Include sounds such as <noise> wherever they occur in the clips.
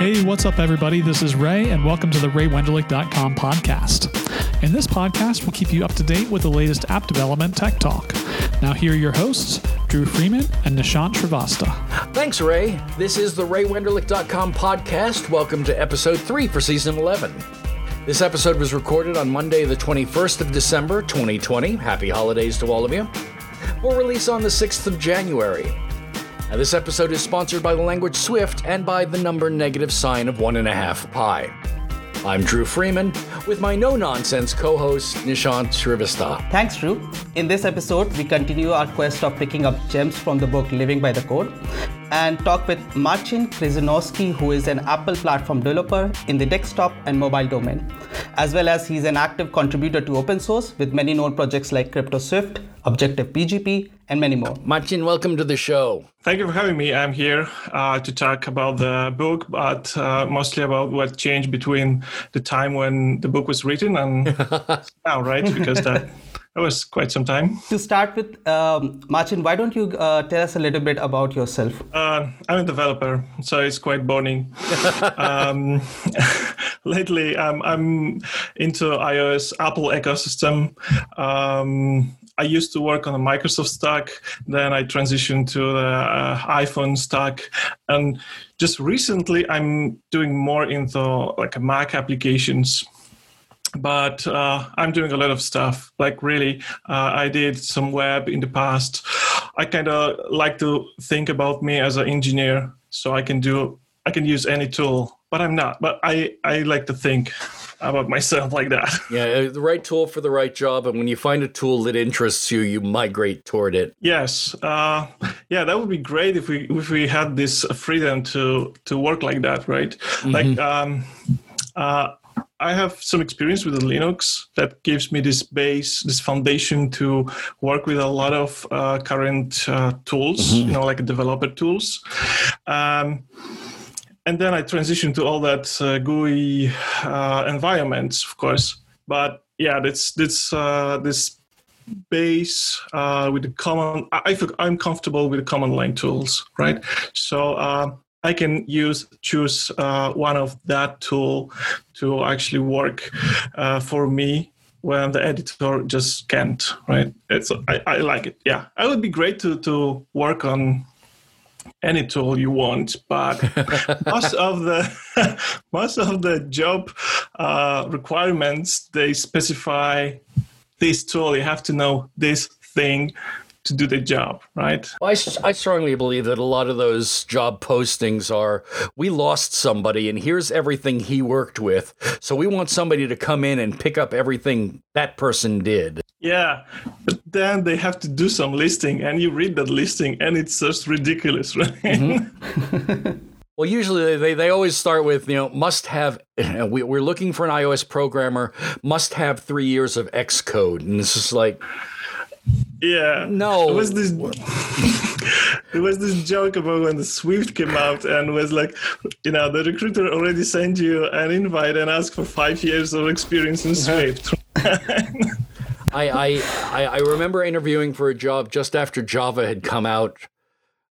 Hey, what's up, everybody? This is Ray, and welcome to the RayWenderlich.com podcast. In this podcast, we'll keep you up to date with the latest app development tech talk. Now, here are your hosts, Dru Freeman and Nishant Srivastava. Thanks, Ray. This is the RayWenderlich.com podcast. Welcome to episode three for season 11. This episode was recorded on Monday, the 21st of December, 2020. Happy holidays to all of you. We'll release on the 6th of January. Now, this episode is sponsored by the language Swift and by the number negative sign of one and a half pi. I'm Dru Freeman with my no nonsense co host Nishant Srivastava. Thanks, Dru. In this episode, we continue our quest of picking up gems from the book Living by the Code and talk with Marcin Krzyzanowski, who is an Apple platform developer in the desktop and mobile domain, as well as he's an active contributor to open source with many known projects like CryptoSwift, Objective PGP, and many more. Marcin, welcome to the show. Thank you for having me. I'm here uh, to talk about the book, but uh, mostly about what changed between the time when the book was written and <laughs> now, right? Because that, that was quite some time. To start with, um, Marcin, why don't you uh, tell us a little bit about yourself? Uh, I'm a developer, so it's quite boring. <laughs> um, <laughs> lately, I'm, I'm into iOS Apple ecosystem. Um, I used to work on a Microsoft stack, then I transitioned to the uh, iPhone stack, and just recently I'm doing more into like Mac applications. But uh, I'm doing a lot of stuff. Like really, uh, I did some web in the past. I kind of like to think about me as an engineer, so I can do I can use any tool, but I'm not. But I I like to think about myself like that. <laughs> Yeah, uh, the right tool for the right job, and when you find a tool that interests you, you migrate toward it. Yes, uh, yeah, that would be great if we if we had this freedom to to work like that, right? Mm-hmm. Like, um, uh, I have some experience with Linux that gives me this base, this foundation to work with a lot of uh, current uh, tools, mm-hmm. you know, like developer tools. Um, and then I transitioned to all that uh, GUI uh, environments, of course. But yeah, that's this uh, this base uh, with the common. I feel I'm comfortable with the command line tools, right? So uh, I can use choose uh, one of that tool to actually work for me when the editor just can't right it's I, I like it yeah it would be great to to work on any tool you want, but <laughs> most of the <laughs> most of the job uh, requirements they specify this tool. You have to know this thing to do the job, right? Well, I, I strongly believe that a lot of those job postings are we lost somebody and here's everything he worked with. So we want somebody to come in and pick up everything that person did. Yeah, but then they have to do some listing and you read that listing and it's just ridiculous, <laughs> right? Mm-hmm. <laughs> Well, usually they, they always start with, you know, must have, <clears throat> we, we're looking for an iOS programmer, must have three years of Xcode. And it's just like, yeah. No. There was this <laughs> there was this joke about when the Swift came out and was like, you know, the recruiter already sent you an invite and asked for five years of experience in Swift. <laughs> I, I I remember interviewing for a job just after Java had come out.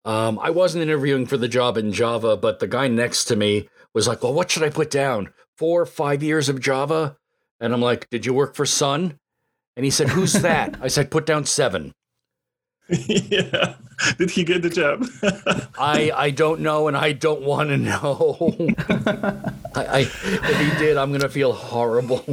Um, I wasn't interviewing for the job in Java, but the guy next to me was like, "Well, what should I put down? Four, five years of Java?" And I'm like, "Did you work for Sun?" And he said, Who's that? I said, Put down seven. <laughs> yeah. Did he get the job? <laughs> I I don't know, and I don't want to know. I, I, if he did, I'm gonna feel horrible.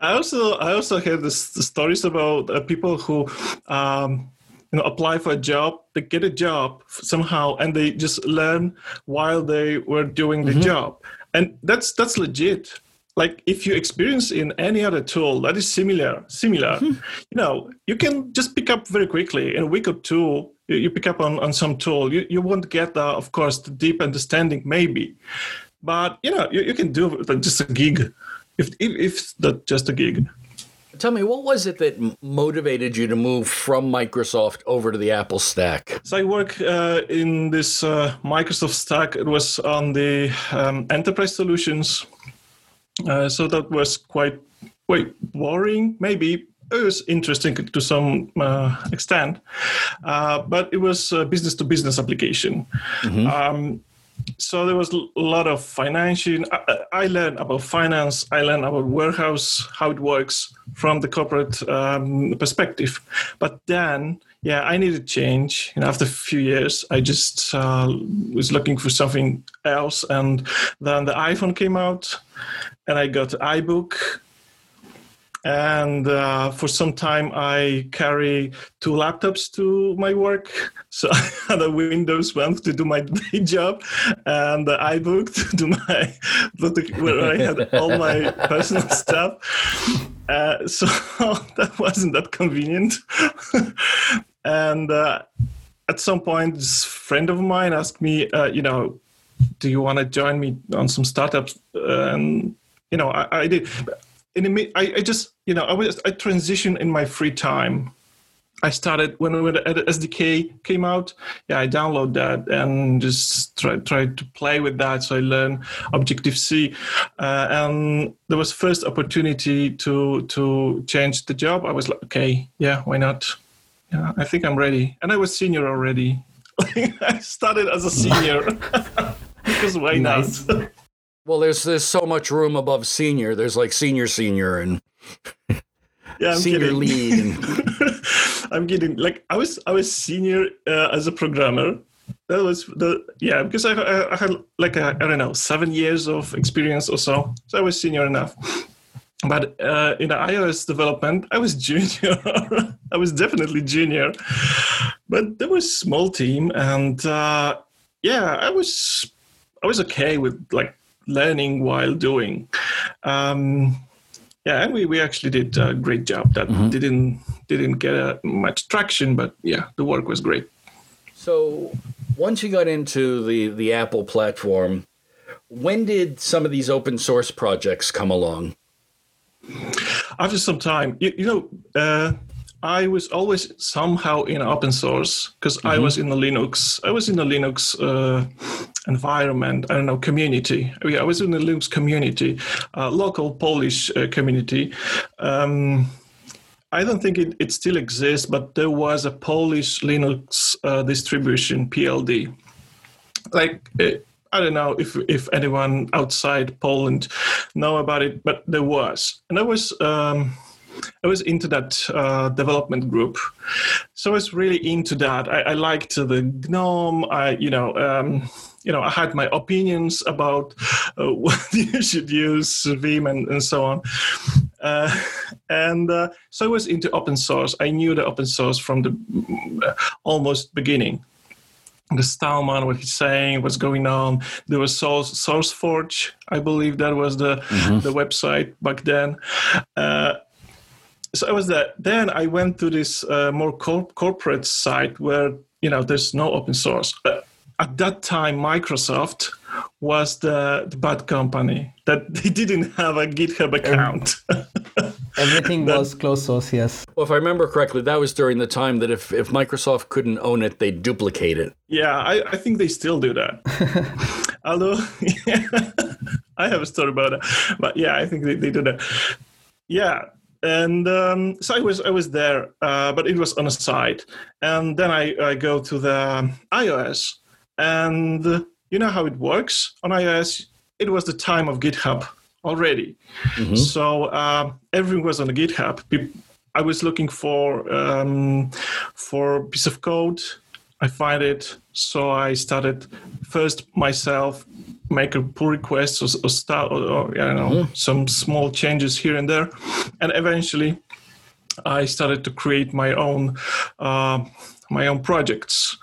I also I also heard the stories about uh, people who um, you know apply for a job, they get a job somehow, and they just learn while they were doing the mm-hmm. job, and that's that's legit like if you experience in any other tool that is similar similar mm-hmm. <laughs> you know you can just pick up very quickly in a week or two you pick up on, on some tool you, you won't get uh, of course the deep understanding maybe but you know you, you can do just a gig if, if, if that's just a gig Tell me, what was it that motivated you to move from Microsoft over to the Apple stack? So I work uh, in this uh, Microsoft stack. It was on the um, enterprise solutions uh, so that was quite quite boring, maybe. It was interesting to some uh, extent, uh, but it was a business to business application. Mm-hmm. Um, so there was a lot of financing. I, I, learned about finance. I learned about warehouse, how it works from the corporate um, perspective. But then, yeah, I needed change. And after a few years, I just uh, was looking for something else. And then the iPhone came out, and I got iBook. And uh, for some time i carry two laptops to my work so <laughs> i had a windows one to do my <laughs> day job and the ibook to do my <laughs> where i had all my personal stuff. Uh, so that wasn't that convenient. And uh, at some point this friend of mine asked me uh, you know do you want to join me on some startups? And you know i, I did in the, I, I just you know I was I transitioned in my free time. I started when, when the SDK came out. Yeah, I download that and just try try to play with that. So I learned Objective C, uh, and there was first opportunity to to change the job. I was like, okay, yeah, why not? Yeah, I think I'm ready. And I was senior already. <laughs> I started as a senior <laughs> because why nice. not? <laughs> Well, there's there's so much room above senior. There's like senior, senior, and <laughs> yeah, I'm senior kidding. lead. And... <laughs> I'm kidding. Like I was I was senior uh, as a programmer. That was the yeah because I, I, I had like I don't know seven years of experience or so. So I was senior enough. But uh, in the iOS development, I was <laughs> junior. I was definitely junior, but there was small team, and uh, yeah, I was I was okay with like learning while doing. Um, yeah, and we, we actually did a great job. That mm-hmm. didn't didn't get uh, much traction, but yeah, the work was great. So once you got into the the Apple platform, when did some of these open source projects come along? After some time, you, you know, uh, I was always somehow in open source because mm-hmm. I was in the Linux. I was in the Linux uh, environment. I don't know community. I was in the Linux community, uh, local Polish uh, community. Um, I don't think it, it, still exists, but there was a Polish Linux uh, distribution, PLD. Like uh, I don't know if if anyone outside Poland know about it, but there was, and there was. Um, I was into that uh, development group, so I was really into that. I, I liked the GNOME. I, you know, um, you know, I had my opinions about uh, <laughs> what you should use, Vim, and, and so on. Uh, and uh, so I was into open source. I knew the open source from the uh, almost beginning the Stallman, what he's saying, what's going on. There was Source, SourceForge, I believe that was the mm-hmm. the website back then. Uh, so I was there. Then I went to this uh, more cor- corporate site where you know there's no open source. Uh, at that time, Microsoft was the, the bad company that <laughs> they didn't have a GitHub account. <laughs> Everything that, was closed source, yes. Well, if I remember correctly, that was during the time that if, if Microsoft couldn't own it, they'd duplicate it. Yeah, I, I think they still do that. <laughs> Although, yeah, I have a story about it. But yeah, I think they, they do that. Yeah, and um, so I was I was there, uh, but it was on a side. And then I, I go to the iOS, and you know how it works on iOS. It was the time of GitHub already, mm-hmm. so uh, everything was on GitHub. I was looking for um, for a piece of code. I find it, so I started first myself make a pull request or, or start or, or, I don't know mm-hmm. some small changes here and there, and eventually I started to create my own. Uh, my own projects.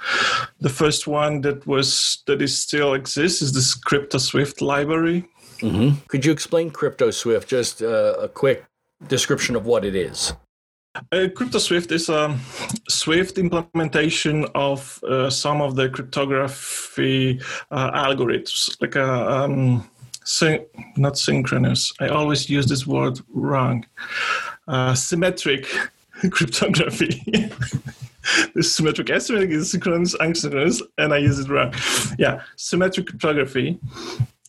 The first one that was that is still exists is this CryptoSwift library. Mm-hmm. Could you explain CryptoSwift? Just uh, a quick description of what it is. Uh, CryptoSwift is a Swift implementation of uh, some of the cryptography uh, algorithms, like a um, syn- not synchronous. I always use this word wrong. Uh, symmetric <laughs> cryptography. <laughs> the <laughs> symmetric asymmetric is synchronous, asynchronous, and I use it wrong. Yeah, symmetric cryptography,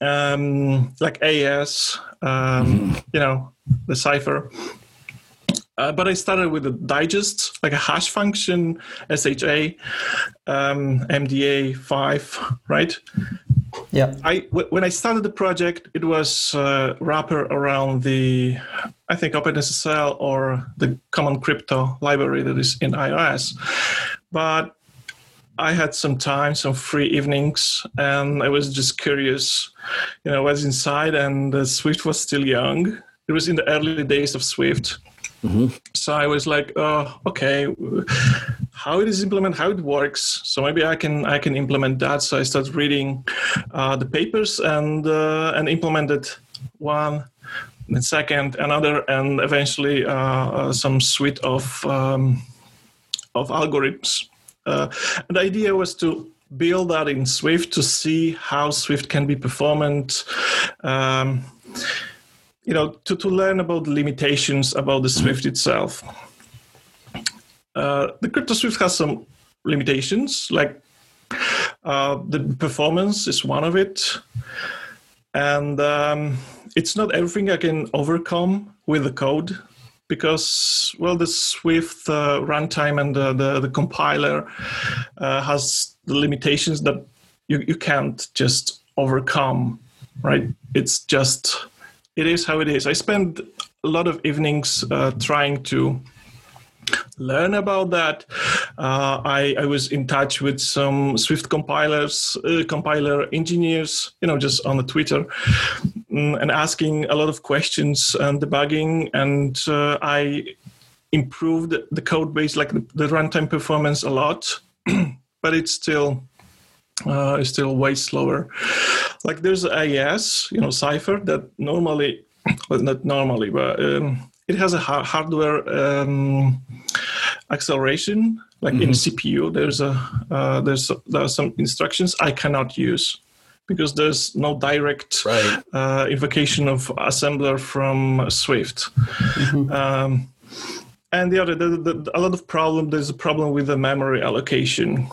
um, like AES, um, mm-hmm. you know, the cipher uh, but I started with a digest, like a hash function, SHA, um, MDA5, right? Yeah. I w- when I started the project, it was uh, wrapper around the, I think OpenSSL or the Common Crypto library that is in iOS, but I had some time, some free evenings, and I was just curious, you know, what's inside. And uh, Swift was still young. It was in the early days of Swift. So I was like, oh, okay, how it is implemented, how it works. So maybe I can I can implement that. So I started reading uh, the papers and uh, and implemented one, then second, another, and eventually uh, uh, some suite of um, of algorithms. Uh, and the idea was to build that in Swift to see how Swift can be performant. Um, you know, to, to learn about the limitations about the Swift itself. Uh, the Crypto Swift has some limitations, like uh, the performance is one of it, and um, it's not everything I can overcome with the code because well the swift uh, runtime and the, the, the compiler uh, has the limitations that you, you can't just overcome right it's just it is how it is i spend a lot of evenings uh, trying to learn about that. Uh, I, I, was in touch with some Swift compilers, uh, compiler engineers, you know, just on the Twitter, mm, and asking a lot of questions and debugging. And uh, I improved the code base, like the, the runtime performance, a lot, <clears throat> but it's still. Uh, it's still way slower. Like there's AES, you know, Cypher that normally, well, not normally, but um, it has a ha- hardware um, acceleration like mm-hmm. in cpu there's a uh, there's there are some instructions i cannot use because there's no direct right. uh, invocation of assembler from swift mm-hmm. um, and the other the, the, a lot of problem there's a problem with the memory allocation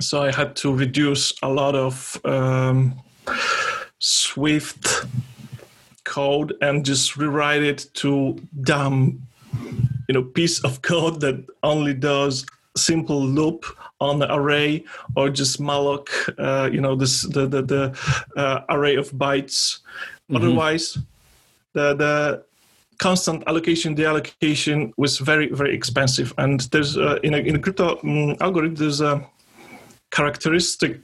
so i had to reduce a lot of um, swift code and just rewrite it to dumb you know piece of code that only does simple loop on the array or just malloc uh, you know this the the, the uh, array of bytes mm-hmm. otherwise the the constant allocation deallocation was very very expensive and there's uh, in a in a crypto um, algorithm there's a characteristic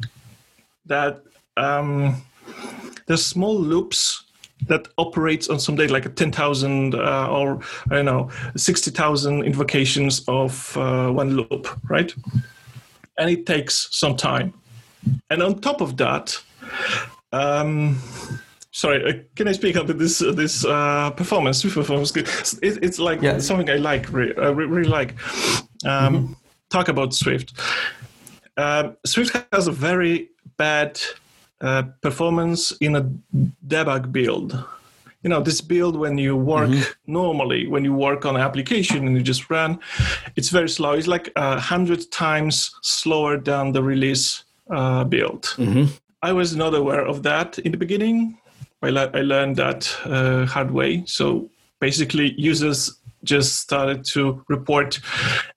that um, there's small loops that operates on some data like 10,000 uh, or I don't know 60,000 invocations of uh, one loop, right? And it takes some time. And on top of that, um, sorry, uh, can I speak up this uh, this uh, performance? Performance, it, it's like yeah. something I like, really, I really like. Um, mm-hmm. Talk about Swift. Um, Swift has a very bad uh, performance in a debug build. You know, this build when you work mm-hmm. normally, when you work on an application and you just run, it's very slow. It's like a hundred times slower than the release uh, build. Mm-hmm. I was not aware of that in the beginning. I, le- I learned that uh, hard way. So basically, users just started to report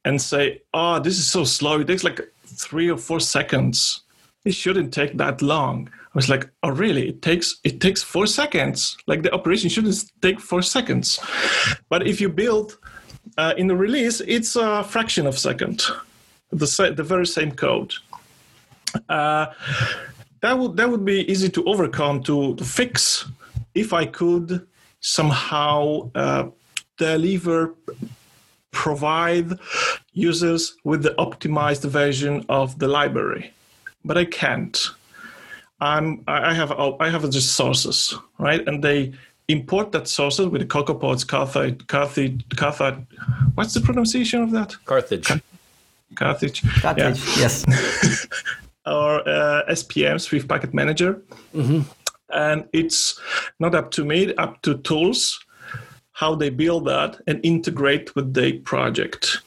and say, "Oh, this is so slow. It takes like three or four seconds. It shouldn't take that long." I was like, oh really? It takes it takes four seconds. Like the operation shouldn't take four seconds. But if you build uh, in the release, it's a fraction of second. The the very same code. Uh, that would that would be easy to overcome to, to fix if I could somehow uh, deliver provide users with the optimized version of the library but i can't I'm I have I have just sources, right? And they import that sources with the CocoaPods, Carthage, Carthage, Carthage. What's the pronunciation of that? Carthage. Carthage. Carthage. Yeah. Yes. <laughs> or uh, SPM, Swift Package Manager. Mm-hmm. And it's not up to me, up to tools, how they build that and integrate with the project.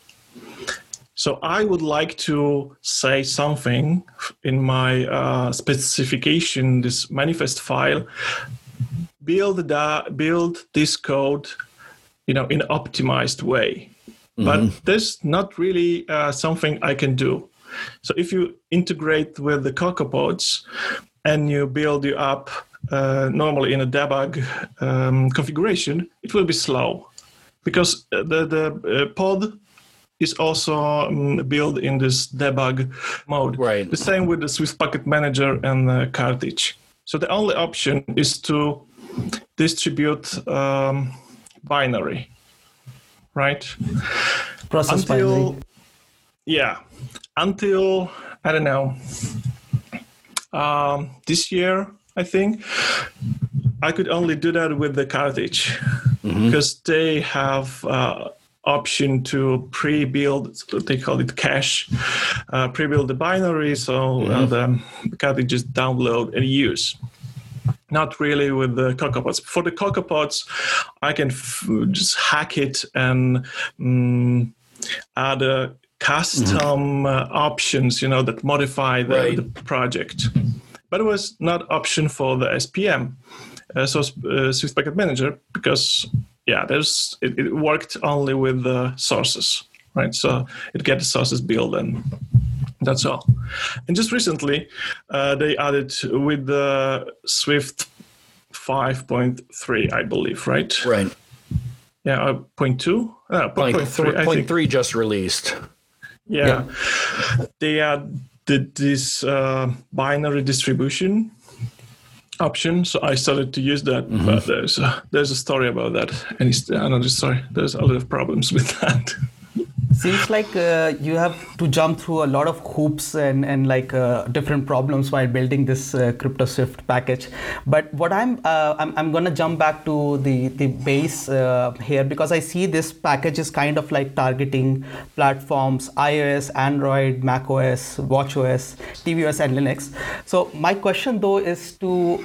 So I would like to say something in my uh, specification, this manifest file. Build that, build this code, you know, in an optimized way. Mm-hmm. But there's not really uh, something I can do. So if you integrate with the CocoaPods, and you build your app uh, normally in a debug um, configuration, it will be slow because the the uh, pod is also um, built in this debug mode. Right. The same with the Swift Package Manager and the Carthage. So the only option is to distribute um, binary, right? Process until binary. yeah, until I don't know um, this year I think I could only do that with the Carthage because they have uh, option to pre-build they call it cache uh, pre-build the binary so uh, the Carthage just download and use not really with the CocoaPods. For the CocoaPods, I can f- just hack it and mm, add a custom uh, options, you know, that modify the, Right. the project. But it was not option for the SPM, uh, so uh, Swift Package Manager, because yeah, there's it, it worked only with the sources, right? So it get the sources built and that's all. And just recently, uh, they added with the Swift 5.3, I believe, right? Right. Yeah, uh, point two. Uh, Point, point th- three. I point think. three just released. Yeah. They added this uh, binary distribution option, so I started to use that. Mm-hmm. But there's a, there's a story about that, and it's another story. There's a lot of problems with that. <laughs> Seems like uh, you have to jump through a lot of hoops and, and like uh, different problems while building this uh, CryptoSwift package. But what I'm uh, I'm, I'm gonna jump back to the the base uh, here because I see this package is kind of like targeting platforms iOS, Android, macOS, WatchOS, tvOS, and Linux. So my question though is to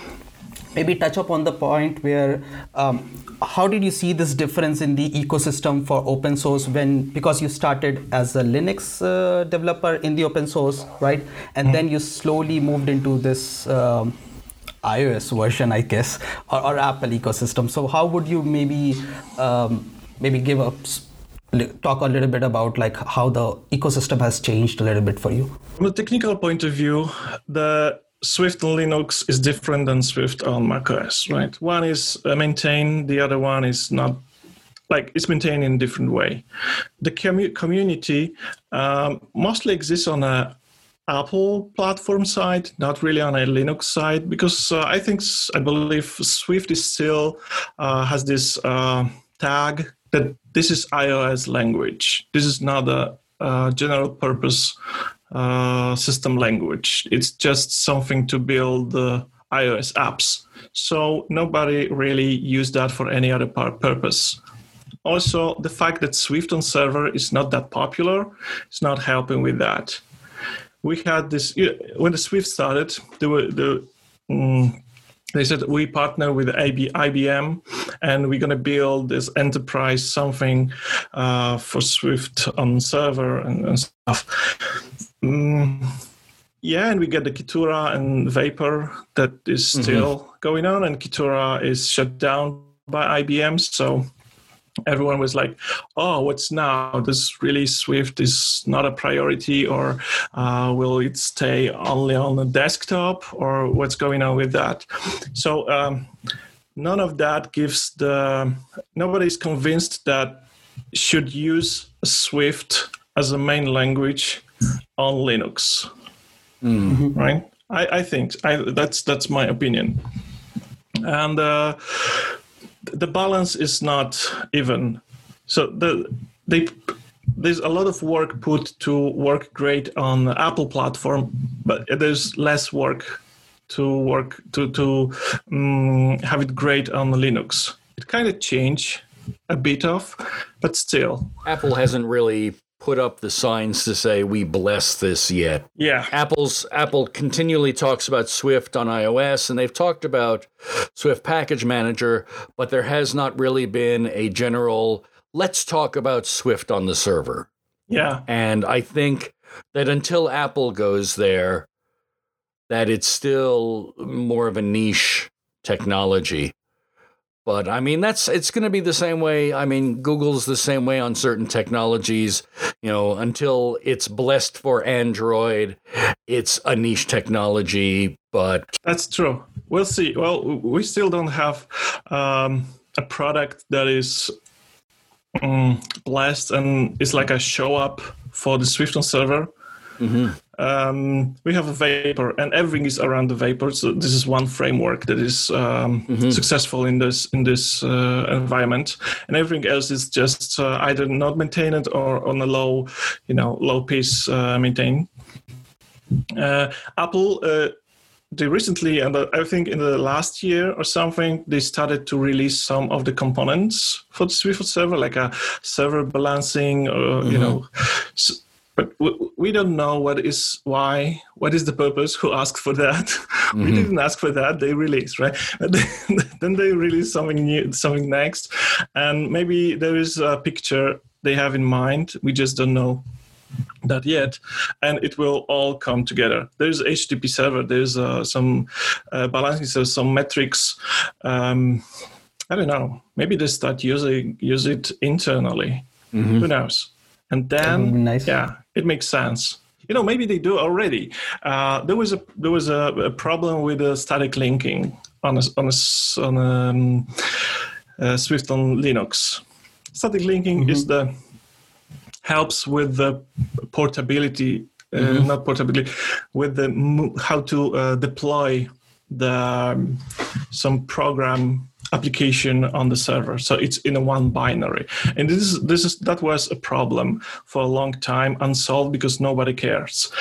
maybe touch upon the point where um, how did you see this difference in the ecosystem for open source when because you started as a linux uh, developer in the open source right? And then you slowly moved into this um, ios version i guess or, or apple ecosystem. So how would you maybe um, maybe give li- talk a little bit about like how the ecosystem has changed a little bit for you? From a technical point of view, the Swift on Linux is different than Swift on macOS, right? One is uh, maintained, the other one is not. Like it's maintained in a different way. The commu- community um, mostly exists on a Apple platform side, not really on a Linux side, because uh, I think I believe Swift is still uh, has this uh, tag that this is iOS language. This is not a uh, general purpose uh, system language. It's just something to build uh, iOS apps. So nobody really used that for any other par- purpose. Also, the fact that Swift on server is not that popular is not helping with that. We had this when the Swift started. There were the mm, they said we partner with IBM and we're going to build this enterprise something uh, for Swift on server and, and stuff. Mm, yeah, and we get the Kitura and Vapor that is still going on, and Kitura is shut down by IBM. So everyone was like, "Oh, what's now? This really Swift is not a priority, or uh, will it stay only on the desktop, or what's going on with that?" So um, none of that gives the nobody's convinced that should use Swift as a main language on Linux, right? I, I think I, that's that's my opinion, and. Uh, the balance is not even. So the they there's a lot of work put to work great on the Apple platform, but there's less work to work to to um, have it great on Linux. It kind of changed a bit of, but still, Apple hasn't really put up the signs to say we bless this yet. yeah, Apple's Apple continually talks about Swift on iOS and they've talked about Swift Package Manager, but there has not really been a general let's talk about Swift on the server. yeah, And I think that until Apple goes there, that it's still more of a niche technology. But I mean, that's it's going to be the same way. I mean, Google's the same way on certain technologies. You know, until it's blessed for Android, it's a niche technology. But that's true. We'll see. Well, we still don't have um, a product that is um, blessed and is like a show up for the Swift on server. Mm-hmm. Um, we have a vapor, and everything is around the vapor. So this is one framework that is um, mm-hmm. successful in this in this uh, environment, and everything else is just uh, either not maintained or on a low, you know, low piece uh, maintained. Uh, Apple uh, they recently, and I think in the last year or something, they started to release some of the components for the Swift server, like a server balancing, or mm-hmm. you know. But we don't know what is why what is the purpose who asked for that. <laughs> Mm-hmm. we didn't ask for that they released right? <laughs> Then they release something new something next. And maybe there is a picture they have in mind we just don't know that yet. And it will all come together. There's http server there's uh, some uh, balancing so some metrics um, i don't know. Maybe they start using use it internally. Mm-hmm. who knows? And then nice. yeah it makes sense you know maybe they do already uh, there was a there was a, a problem with the static linking on a, on a, on a, um, uh, swift on linux static linking mm-hmm. is the helps with the portability, uh, mm-hmm. not portability, with the how to uh, deploy the um, some program application on the server. So it's in a one binary. And this is this is that was a problem for a long time unsolved because nobody cares.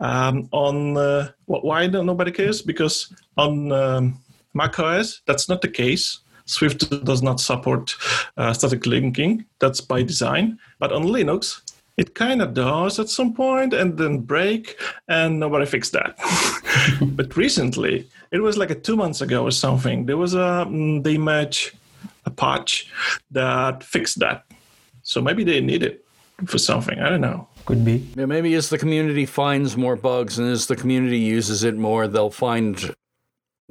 Um, on uh, why nobody cares? Because on um, mac os that's not the case. Swift does not support uh, static linking. That's by design. But on Linux, it kind of does at some point and then break, and nobody fixed that. <laughs> but recently, it was like a two months ago or something. There was a mm, they match a patch that fixed that. So maybe they need it for something. I don't know. Could be. Yeah, maybe as the community finds more bugs and as the community uses it more, they'll find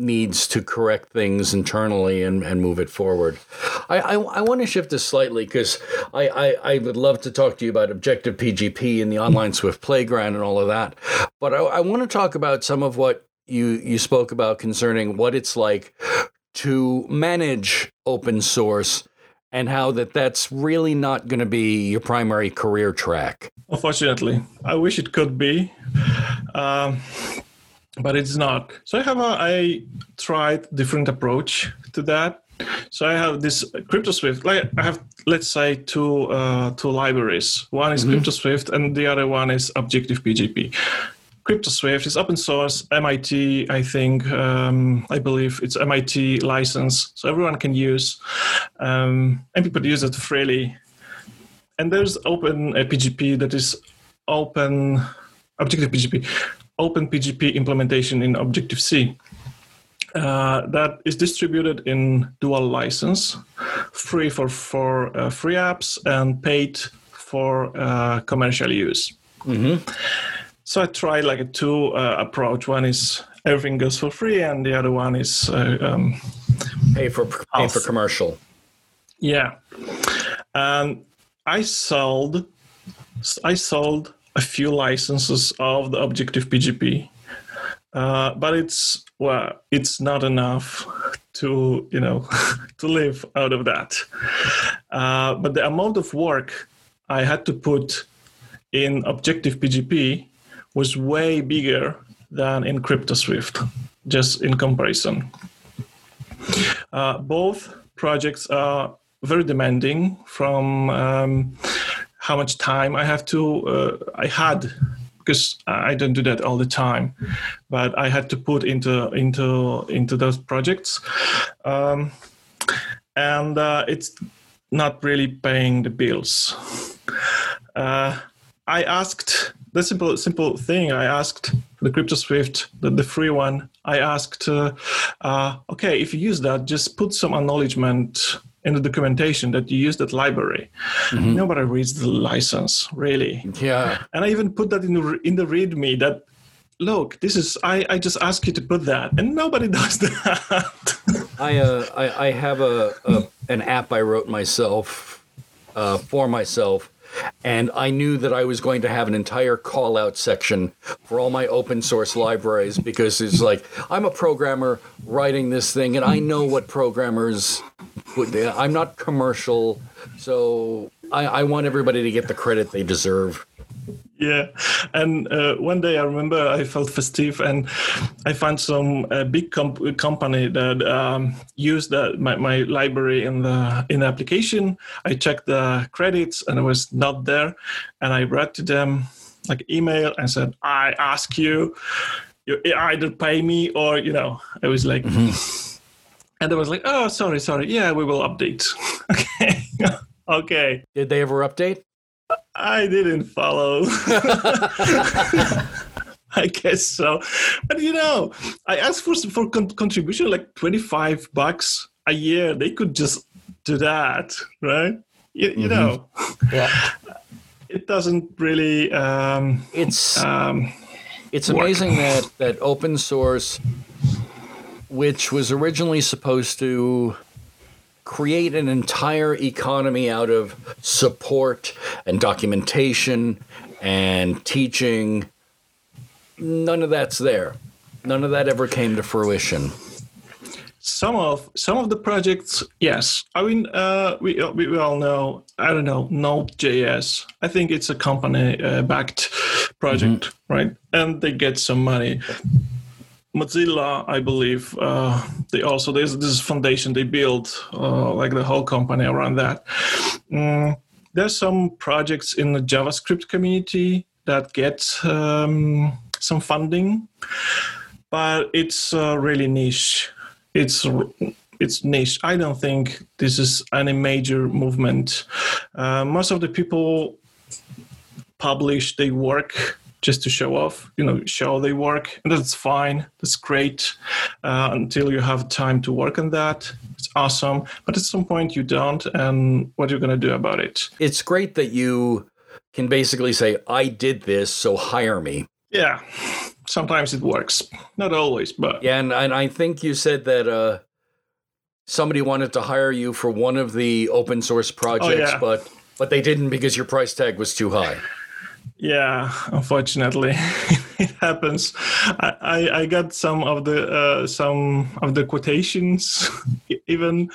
needs to correct things internally and, and move it forward. I, I, I want to shift this slightly because I, I, I, would love to talk to you about Objective PGP and the online Swift playground and all of that. But I, I want to talk about some of what you, you spoke about concerning what it's like to manage open source and how that that's really not going to be your primary career track. Unfortunately, I wish it could be. Um, but it's not. So I have a, I tried different approach to that. So I have this CryptoSwift. Like I have, let's say, two uh, two libraries. One is mm-hmm. CryptoSwift, and the other one is Objective PGP. CryptoSwift is open source, MIT, I think, um, I believe it's MIT license, so everyone can use, um, and people use it freely. And there's Open uh, PGP that is open Objective PGP OpenPGP implementation in Objective-C. Uh, that is distributed in dual license, free for, for uh, free apps and paid for uh, commercial use. Mm-hmm. So I tried like a two uh, approach. One is everything goes for free, and the other one is uh, um, pay for pay for commercial. Yeah, and I sold I sold a few licenses of the Objective PGP, uh, but it's well, it's not enough to you know <laughs> to live out of that. Uh, but the amount of work I had to put in Objective PGP was way bigger than in CryptoSwift, just in comparison. Uh, both projects are very demanding from um, how much time I have to, uh, I had, because I don't do that all the time, but I had to put into into into those projects, um, and uh, it's not really paying the bills. Uh, I asked the simple simple thing. I asked the CryptoSwift, the, the free one. I asked, uh, uh, okay, if you use that, just put some acknowledgement in the documentation that you use that library. Mm-hmm. Nobody reads the license, really. Yeah. And I even put that in the in the README that look, this is I, I just ask you to put that, and nobody <laughs> does that. I uh, I, I have a, a an app I wrote myself uh, for myself and I knew that I was going to have an entire call out section for all my open source libraries because it's like I'm a programmer writing this thing and I know what programmers I'm not commercial so I, I want everybody to get the credit they deserve yeah, and uh, one day I remember I felt festive, and I found some uh, big comp- company that um, used the, my, my library in the in the application. I checked the credits, and it was not there, and I wrote to them like email and said, "I ask you, you either pay me or you know." I was like. Mm-hmm. And I was like, oh, sorry, sorry. Yeah, we will update. <laughs> okay. <laughs> okay. Did they ever update? I didn't follow. <laughs> I guess so. But you know, I asked for for con- contribution like 25 bucks a year. They could just do that, right? You, you mm-hmm. know. Yeah. It doesn't really um, it's um, it's work. amazing that that open source which was originally supposed to create an entire economy out of support and documentation and teaching. None of that's there. None of that ever came to fruition. Some of some of the projects, yes. I mean, uh, we we all know. I don't know Node.js. I think it's a company-backed uh, project, mm-hmm. right? And they get some money. Mozilla, I believe, uh, they also there's this foundation they built, uh, like the whole company around that. Mm, there's some projects in the JavaScript community that get um, some funding, but it's uh, really niche. It's it's niche. I don't think this is any major movement. Uh, most of the people publish their work just to show off, you know, show they work. And that's fine. That's great uh, until you have time to work on that. It's awesome. But at some point you don't. And what are you going to do about it? It's great that you can basically say, I did this, so hire me. Yeah. Sometimes it works. Not always, but. Yeah. And, and I think you said that. Uh, somebody wanted to hire you for one of the open source projects, oh, yeah. but but they didn't because your price tag was too high. Yeah, unfortunately, <laughs> it happens. I, I, I, got some of the uh, some of the quotations <laughs> even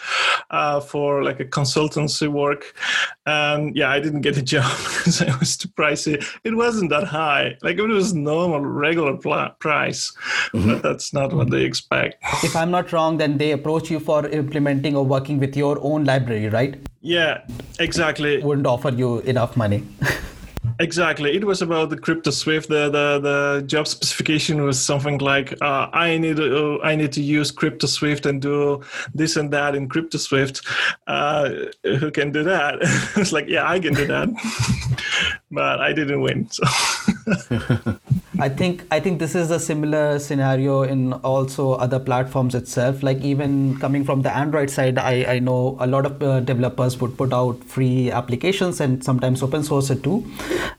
uh, for like a consultancy work, and yeah, I didn't get a <laughs> job because it was too pricey. It wasn't that high, like it was normal regular pl- price, mm-hmm. but that's not what they expect. If I'm not wrong, then they approach you for implementing or working with your own library, right? Yeah, exactly. Wouldn't offer you enough money. Exactly. It was about the crypto Swift. The, the the job <laughs> specification was something like uh, I need to, uh, I need to use crypto Swift and do this and that in crypto Swift. Uh, who can do that? <laughs> it's like yeah, I can do that, <laughs> but I didn't win. So. I think I think this is a similar scenario in also other platforms itself. Like even coming from the Android side, I, I know a lot of uh, developers would put out free applications and sometimes open source it too,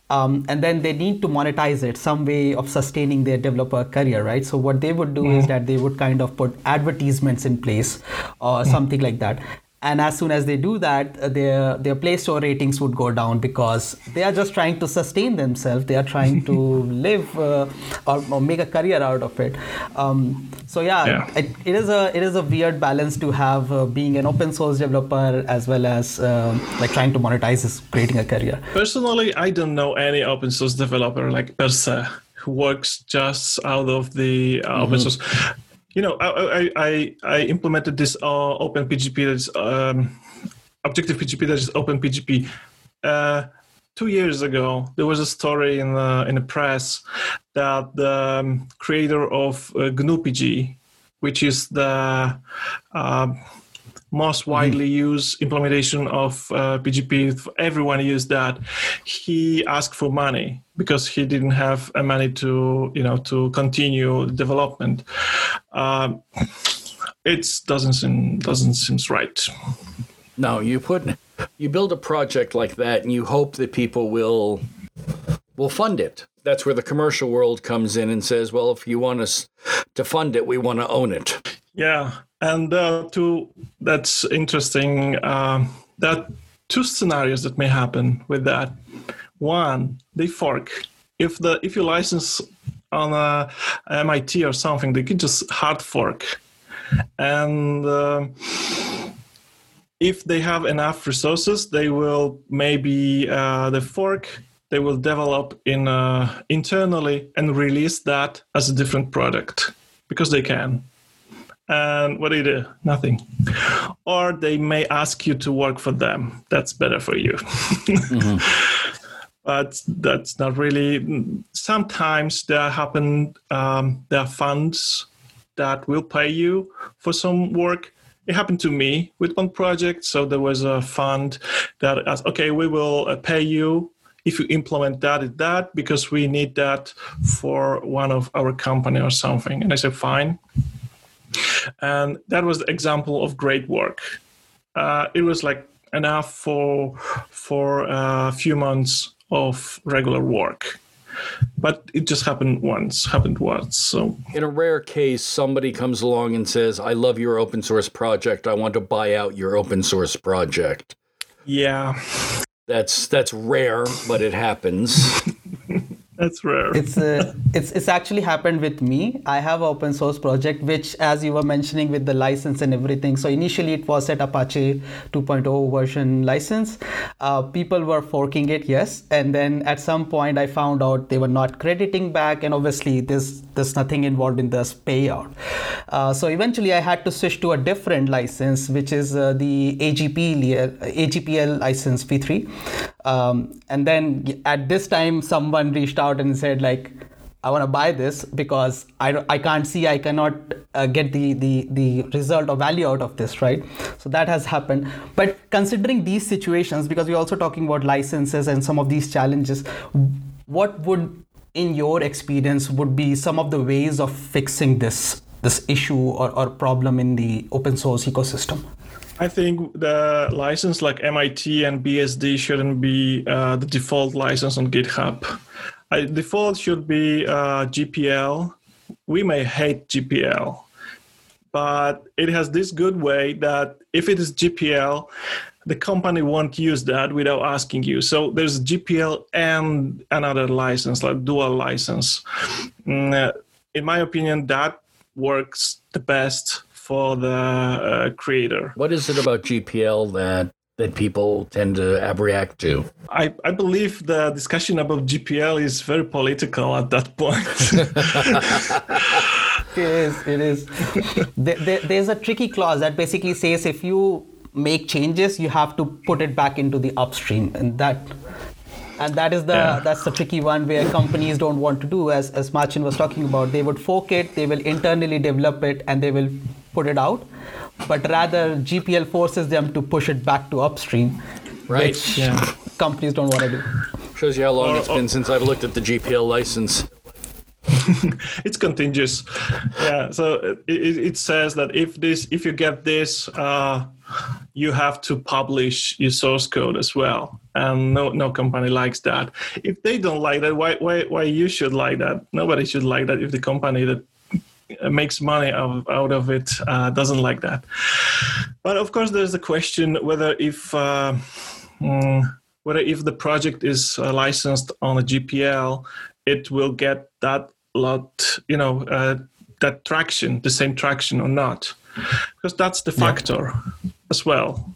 um, and then they need to monetize it some way of sustaining their developer career, right? So what they would do mm. is that they would kind of put advertisements in place or mm. something like that and as soon as they do that uh, their their play store ratings would go down because they are just trying to sustain themselves they are trying to <laughs> live uh, or, or, make a career out of it um, so yeah, yeah. It, it is a it is a weird balance to have uh, being an open source developer as well as um, like trying to monetize this creating a career personally i don't know any open source developer like Persa who works just out of the uh, mm-hmm. open source you know, I I, I implemented this uh, Open PGP that's um, Objective PGP that is Open PGP. Uh, two years ago, there was a story in the in the press that the um, creator of uh, GNU-PG, which is the uh, most mm-hmm. widely mm-hmm. used implementation of uh, PGP. Everyone used that. He asked for money because he didn't have money to, you know, to continue development. Um, it doesn't seem doesn't seem right. No, you put you build a project like that, and you hope that people will will fund it. That's where the commercial world comes in and says, "Well, if you want us to fund it, we want to own it." Yeah, And uh, two, that's interesting. Uh, that two scenarios that may happen with that. One, they fork. If the if you license on a MIT or something, they could just hard fork, and uh, if they have enough resources, they will maybe uh, the fork they will develop in uh, internally and release that as a different product because they can. And what do you do? Nothing. Or they may ask you to work for them. That's better for you. mm-hmm. <laughs> but that's not really. Sometimes there happen. Um, there are funds that will pay you for some work, it happened to me with one project. So there was a fund that asked, okay, we will uh, pay you if you implement that that because we need that for one of our company or something. And I said, fine. And that was the example of great work. Uh, it was like enough for for a few months of regular work. But it just happened once happened once so. In a rare case somebody comes along and says i love your open source project. I want to buy out your open source project. Yeah. That's that's rare but it happens <laughs> That's rare. It's uh, it's it's actually happened with me. I have an open source project which, as you were mentioning, with the license and everything. So initially it was at Apache 2.0 version license. Uh, people were forking it, yes, and then at some point I found out they were not crediting back, and obviously there's there's nothing involved in this payout. Uh, so eventually I had to switch to a different license, which is uh, the AGP AGPL license v3. Um, and then at this time, someone reached out and said like, I want to buy this because I, I can't see, I cannot uh, get the, the, the result or value out of this, right? So that has happened. But considering these situations, because we're also talking about licenses and some of these challenges, what would, in your experience, would be some of the ways of fixing this this issue or, or problem in the open source ecosystem? I think the license like MIT and BSD shouldn't be uh, the default license on GitHub. I, default should be uh, GPL. We may hate GPL, but it has this good way that if it is GPL, the company won't use that without asking you. So there's GPL and another license, like dual license. Mm, uh, in my opinion, that works the best for the uh, creator. What is it about GPL that that people tend to react to? I, I believe the discussion about GPL is very political at that point. <laughs> it is. It is. there, there, there's a tricky clause that basically says if you make changes, you have to put it back into the upstream, and that and that is the yeah. that's the tricky one where companies don't want to do as as Marcin was talking about they would fork it they will internally develop it and they will put it out but rather GPL forces them to push it back to upstream right. which yeah. companies don't want to do. Shows you how long it's been since I've looked at the GPL license. <laughs> It's contagious. Yeah so it, it, says that if this if you get this uh, you have to publish your source code as well. And no no company likes that. If they don't like that why why why you should like that? Nobody should like that if the company that makes money out, out of it uh, doesn't like that. But of course there's the question whether if uh, mm, whether if the project is uh, licensed on a gpl it will get that lot you know uh, that traction the same traction or not. Because that's the factor yeah. as well.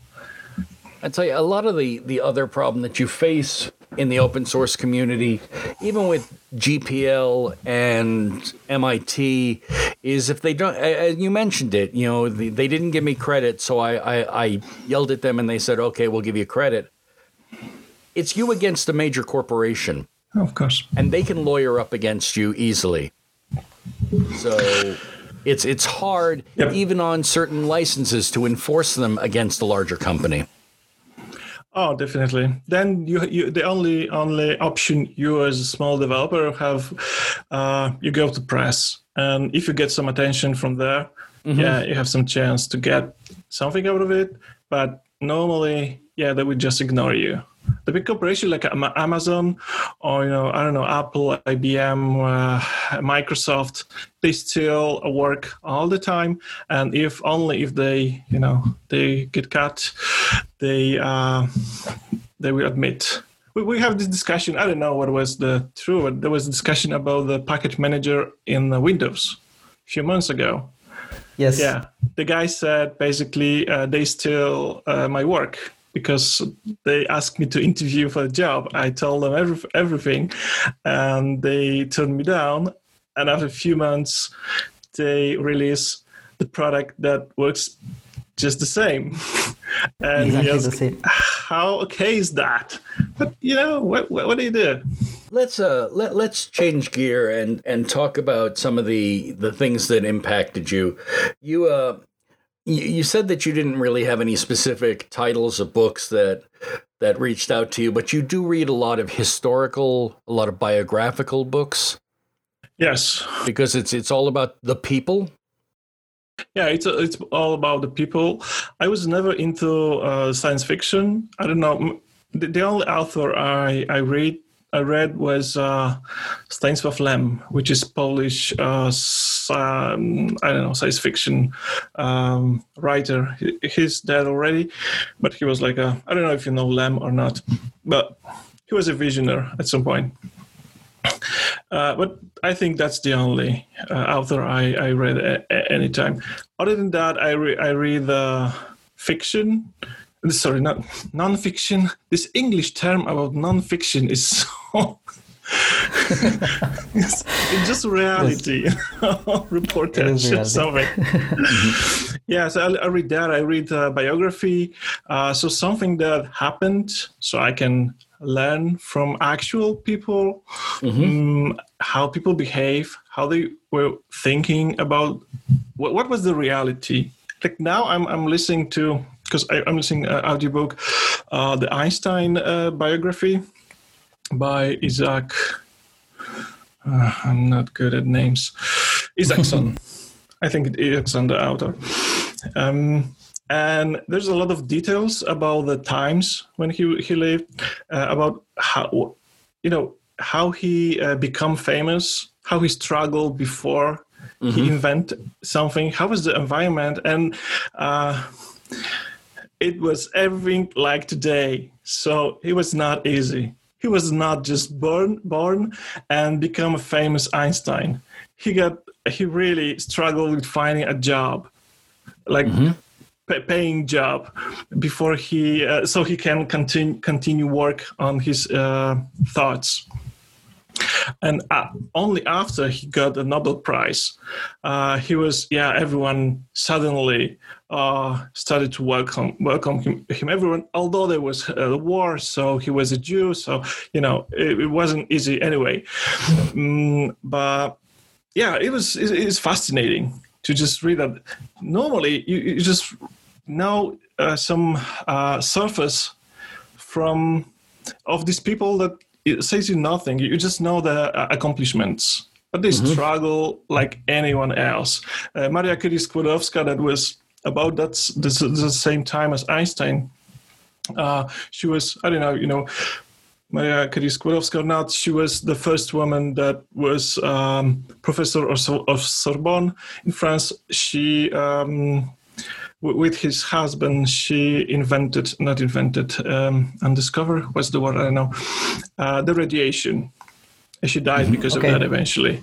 I tell you, a lot of the the other problem that you face in the open source community, even with GPL and MIT, is if they don't. Uh, you mentioned it. You know, they didn't give me credit, so I, I I yelled at them, and they said, "Okay, we'll give you credit." It's you against a major corporation. Of course. And they can lawyer up against you easily. So it's it's hard yep. even on certain licenses to enforce them against a larger company. Oh, definitely. Then you, you the only only option you as a small developer have, uh, you go to press, and if you get some attention from there, mm-hmm. yeah, you have some chance to get something out of it. But normally, yeah, they would just ignore you. The big corporation like Amazon or you know I don't know Apple, IBM, uh, Microsoft, they still work all the time, and if only if they you know they get cut, they uh, they will admit. We, we have this discussion. I don't know what was the true, but there was a discussion about the package manager in Windows a few months ago. Yes. Yeah. The guy said basically uh, they steal uh, my work because they asked me to interview for a job. I told them every, everything, and they turned me down. And after a few months, they release the product that works just the same. <laughs> and exactly the same. how okay is that? But you know, what, what, what do you do? Let's uh let let's change gear and and talk about some of the the things that impacted you. You uh you said that you didn't really have any specific titles of books that that reached out to you, but you do read a lot of historical, a lot of biographical books. Yes, because it's it's all about the people. Yeah, it's it's all about the people. I was never into uh, science fiction. I don't know. The, the only author I I read I read was uh, Stanisław Lem, which is Polish, uh, um, I don't know, science fiction um, writer. He's dead already, but he was like a, I don't know if you know Lem or not, but he was a visionary at some point. Uh, but I think that's the only uh, author I, I read at any time. Other than that, I, re- I read uh, fiction sorry, not non-fiction. This English term about non-fiction is <laughs> so. It's, it's, just reality, reportage or something. yeah, so I, I, read that. I read uh, biography, uh, so something that happened, so I can learn from actual people mm-hmm. um, how people behave, how they were thinking about what, what was the reality. Like now, I'm I'm listening to because I'm listening uh, audiobook, uh, the Einstein uh, biography by Isaac. Uh, I'm not good at names. Isaacson. <laughs> I think Isaacson, the author. Um, and there's a lot of details about the times when he he lived, uh, about how you know how he uh, become famous, how he struggled before mm-hmm. he invent something, how was the environment, and uh, it was everything like today. So it was not easy. He was not just born born and become a famous Einstein. He got he really struggled with finding a job, like mm-hmm. paying job, before he uh, so he can continue continue work on his uh, thoughts and uh, only after he got the Nobel Prize, uh, he was yeah. Everyone suddenly uh, started to welcome welcome him, him. Everyone, although there was a war, so he was a Jew, so you know it, it wasn't easy anyway. Um, but yeah, it was it, it's fascinating to just read that. Normally, you, you just know uh, some uh, surface from of these people that it says you nothing. You just know the uh, accomplishments, but they mm-hmm. struggle like anyone else. Uh, Maria Curie Skłodowska, that was about that the, the same time as Einstein. Uh, she was, I don't know, you know, Maria Curie Skłodowska or not, she was the first woman that was um, professor of, of Sorbonne in France. She um, with his husband, she invented, not invented, um, undiscovered, what's the word? I don't know, uh, the radiation. And she died mm-hmm. because okay. of that eventually.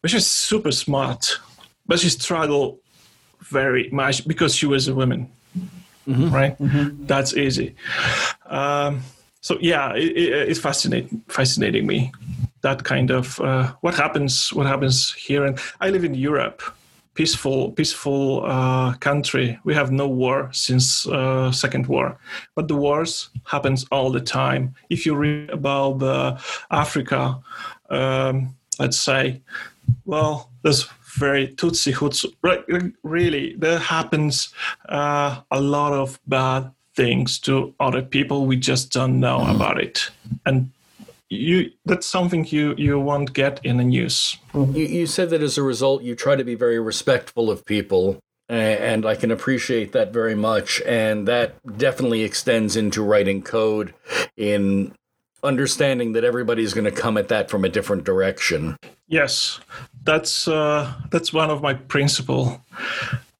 But she's super smart, but she struggled very much because she was a woman, mm-hmm. right? Mm-hmm. That's easy. Um, so yeah, it, it, it's fascinating, fascinating me that kind of uh, what happens, what happens here. And I live in Europe peaceful peaceful uh, country. We have no war since uh, Second War, but the wars happens all the time. If you read about uh, Africa, um, let's say, well, there's very Tutsi Hutu. Really, there happens uh, a lot of bad things to other people. We just don't know mm. about it, and you that's something you you won't get in the news you, you said that as a result you try to be very respectful of people and I can appreciate that very much. And that definitely extends into writing code in understanding that everybody's going to come at that from a different direction. Yes, that's uh, that's one of my principle.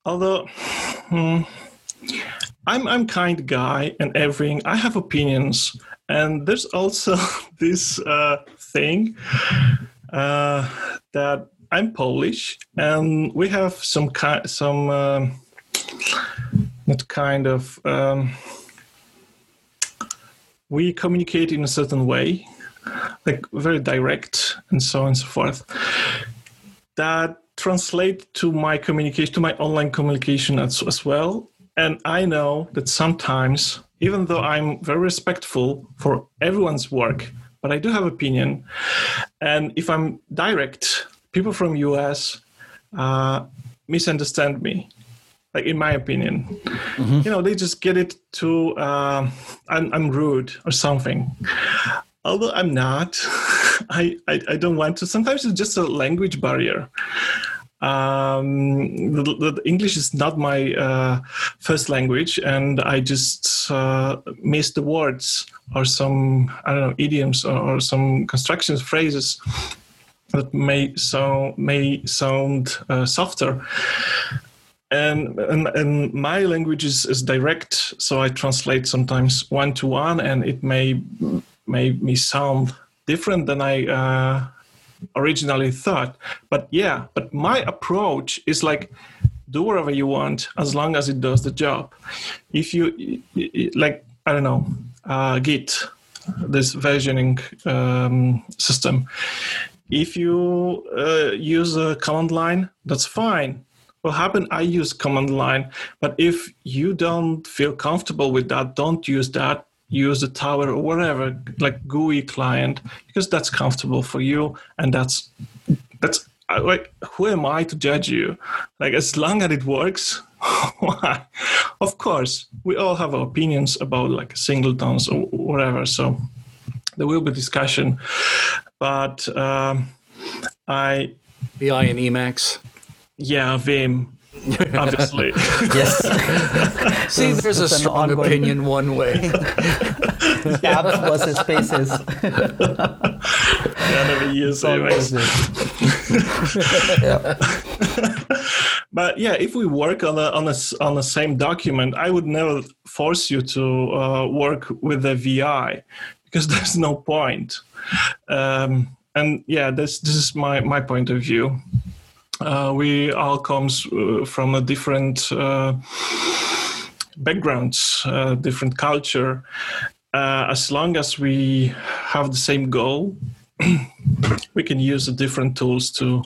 Although, hmm, I'm I'm kind guy and everything. I have opinions, and there's also <laughs> this uh, thing uh, that I'm Polish, and we have some kind some uh, not kind of um, we communicate in a certain way, like very direct and so on and so forth. That translate to my communication to my online communication as, as well. And I know that sometimes, even though I'm very respectful for everyone's work, but I do have opinion. And if I'm direct, people from US uh, misunderstand me like in my opinion mm-hmm. you know they just get it to uh, I'm, I'm rude or something although i'm not <laughs> I, I, I don't want to sometimes it's just a language barrier um, the, the, english is not my uh, first language and i just uh, miss the words or some i don't know idioms or, or some constructions phrases that may so may sound uh, softer. And, and, and my language is, is direct, so I translate sometimes one to one, and it may make me sound different than I uh, originally thought. But yeah, but my approach is like do whatever you want as long as it does the job. If you like, I don't know, uh, Git, this versioning um, system if you uh, use a command line, that's fine. What happened? I use command line, but if you don't feel comfortable with that, don't use that. Use the tower or whatever, like GUI client, because that's comfortable for you, and that's that's like who am I to judge you? Like as long as it works, <laughs> why? Of course, we all have opinions about like singletons or whatever. So there will be discussion but um, I VI and Emacs. Yeah, Vim. Obviously. <laughs> yes. <laughs> See, there's a strong ongoing... opinion one way. <laughs> Tabs versus spaces. yeah, never use Emacs. but yeah, if we work on a, on a on the same document, I would never force you to uh, work with the VI because there's no point. Um, and yeah, this this is my my point of view. Uh, we all comes uh, from a different uh, backgrounds, uh, different culture. Uh, as long as we have the same goal, <clears throat> we can use the different tools to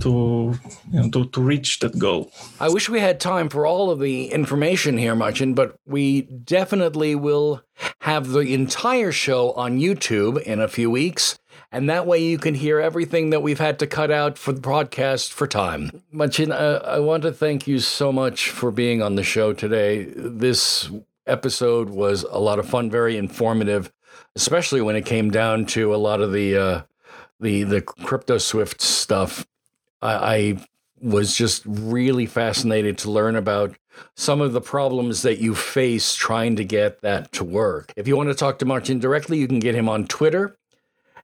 to you know to, to reach that goal. I wish we had time for all of the information here, Marcin, but we definitely will have the entire show on YouTube in a few weeks. And that way you can hear everything that we've had to cut out for the broadcast for time. Marcin, uh, I want to thank you so much for being on the show today. This episode was a lot of fun, very informative, especially when it came down to a lot of the uh, the the CryptoSwift stuff. I, I was just really fascinated to learn about some of the problems that you face trying to get that to work. If you want to talk to Marcin directly, you can get him on Twitter.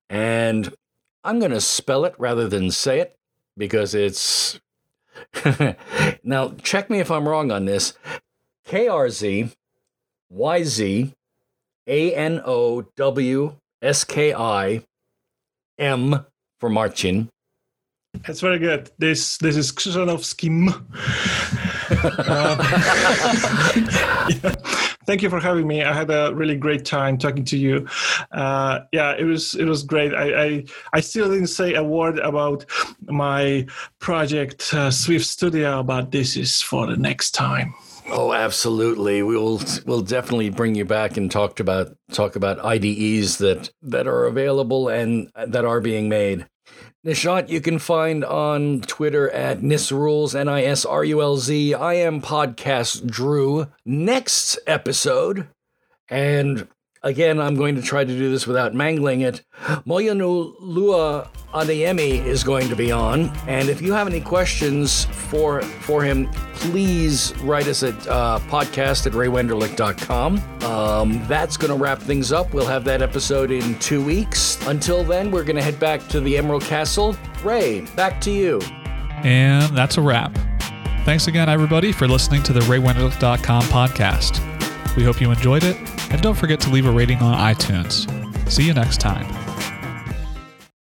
And I'm going to spell it rather than say it because it's. <laughs> now, check me if I'm wrong on this. K R Z Y Z A N O W S K I M for Marcin. That's very good. This this is Krzyżanowskim. <laughs> uh, <laughs> yeah. Thank you for having me. I had a really great time talking to you. Uh, yeah, it was it was great. I, I, I still didn't say a word about my project uh, Swift Studio, but this is for the next time. Oh, absolutely. We'll we'll definitely bring you back and talk about talk about IDEs that that are available and that are being made. Nishant, you can find on Twitter at Nisrulz, N I S R U L Z. I am Podcast Dru. Next episode, and Again, I'm going to try to do this without mangling it. Moyinoluwa Adeyemi is going to be on, and if you have any questions for for him, please write us at uh, podcast at raywenderlich.com. Um, that's going to wrap things up. We'll have that episode in two weeks. Until then, we're going to head back to the Emerald Castle. Ray, back to you. And that's a wrap. Thanks again, everybody, for listening to the RayWenderlich.com podcast. We hope you enjoyed it, and don't forget to leave a rating on iTunes. See you next time.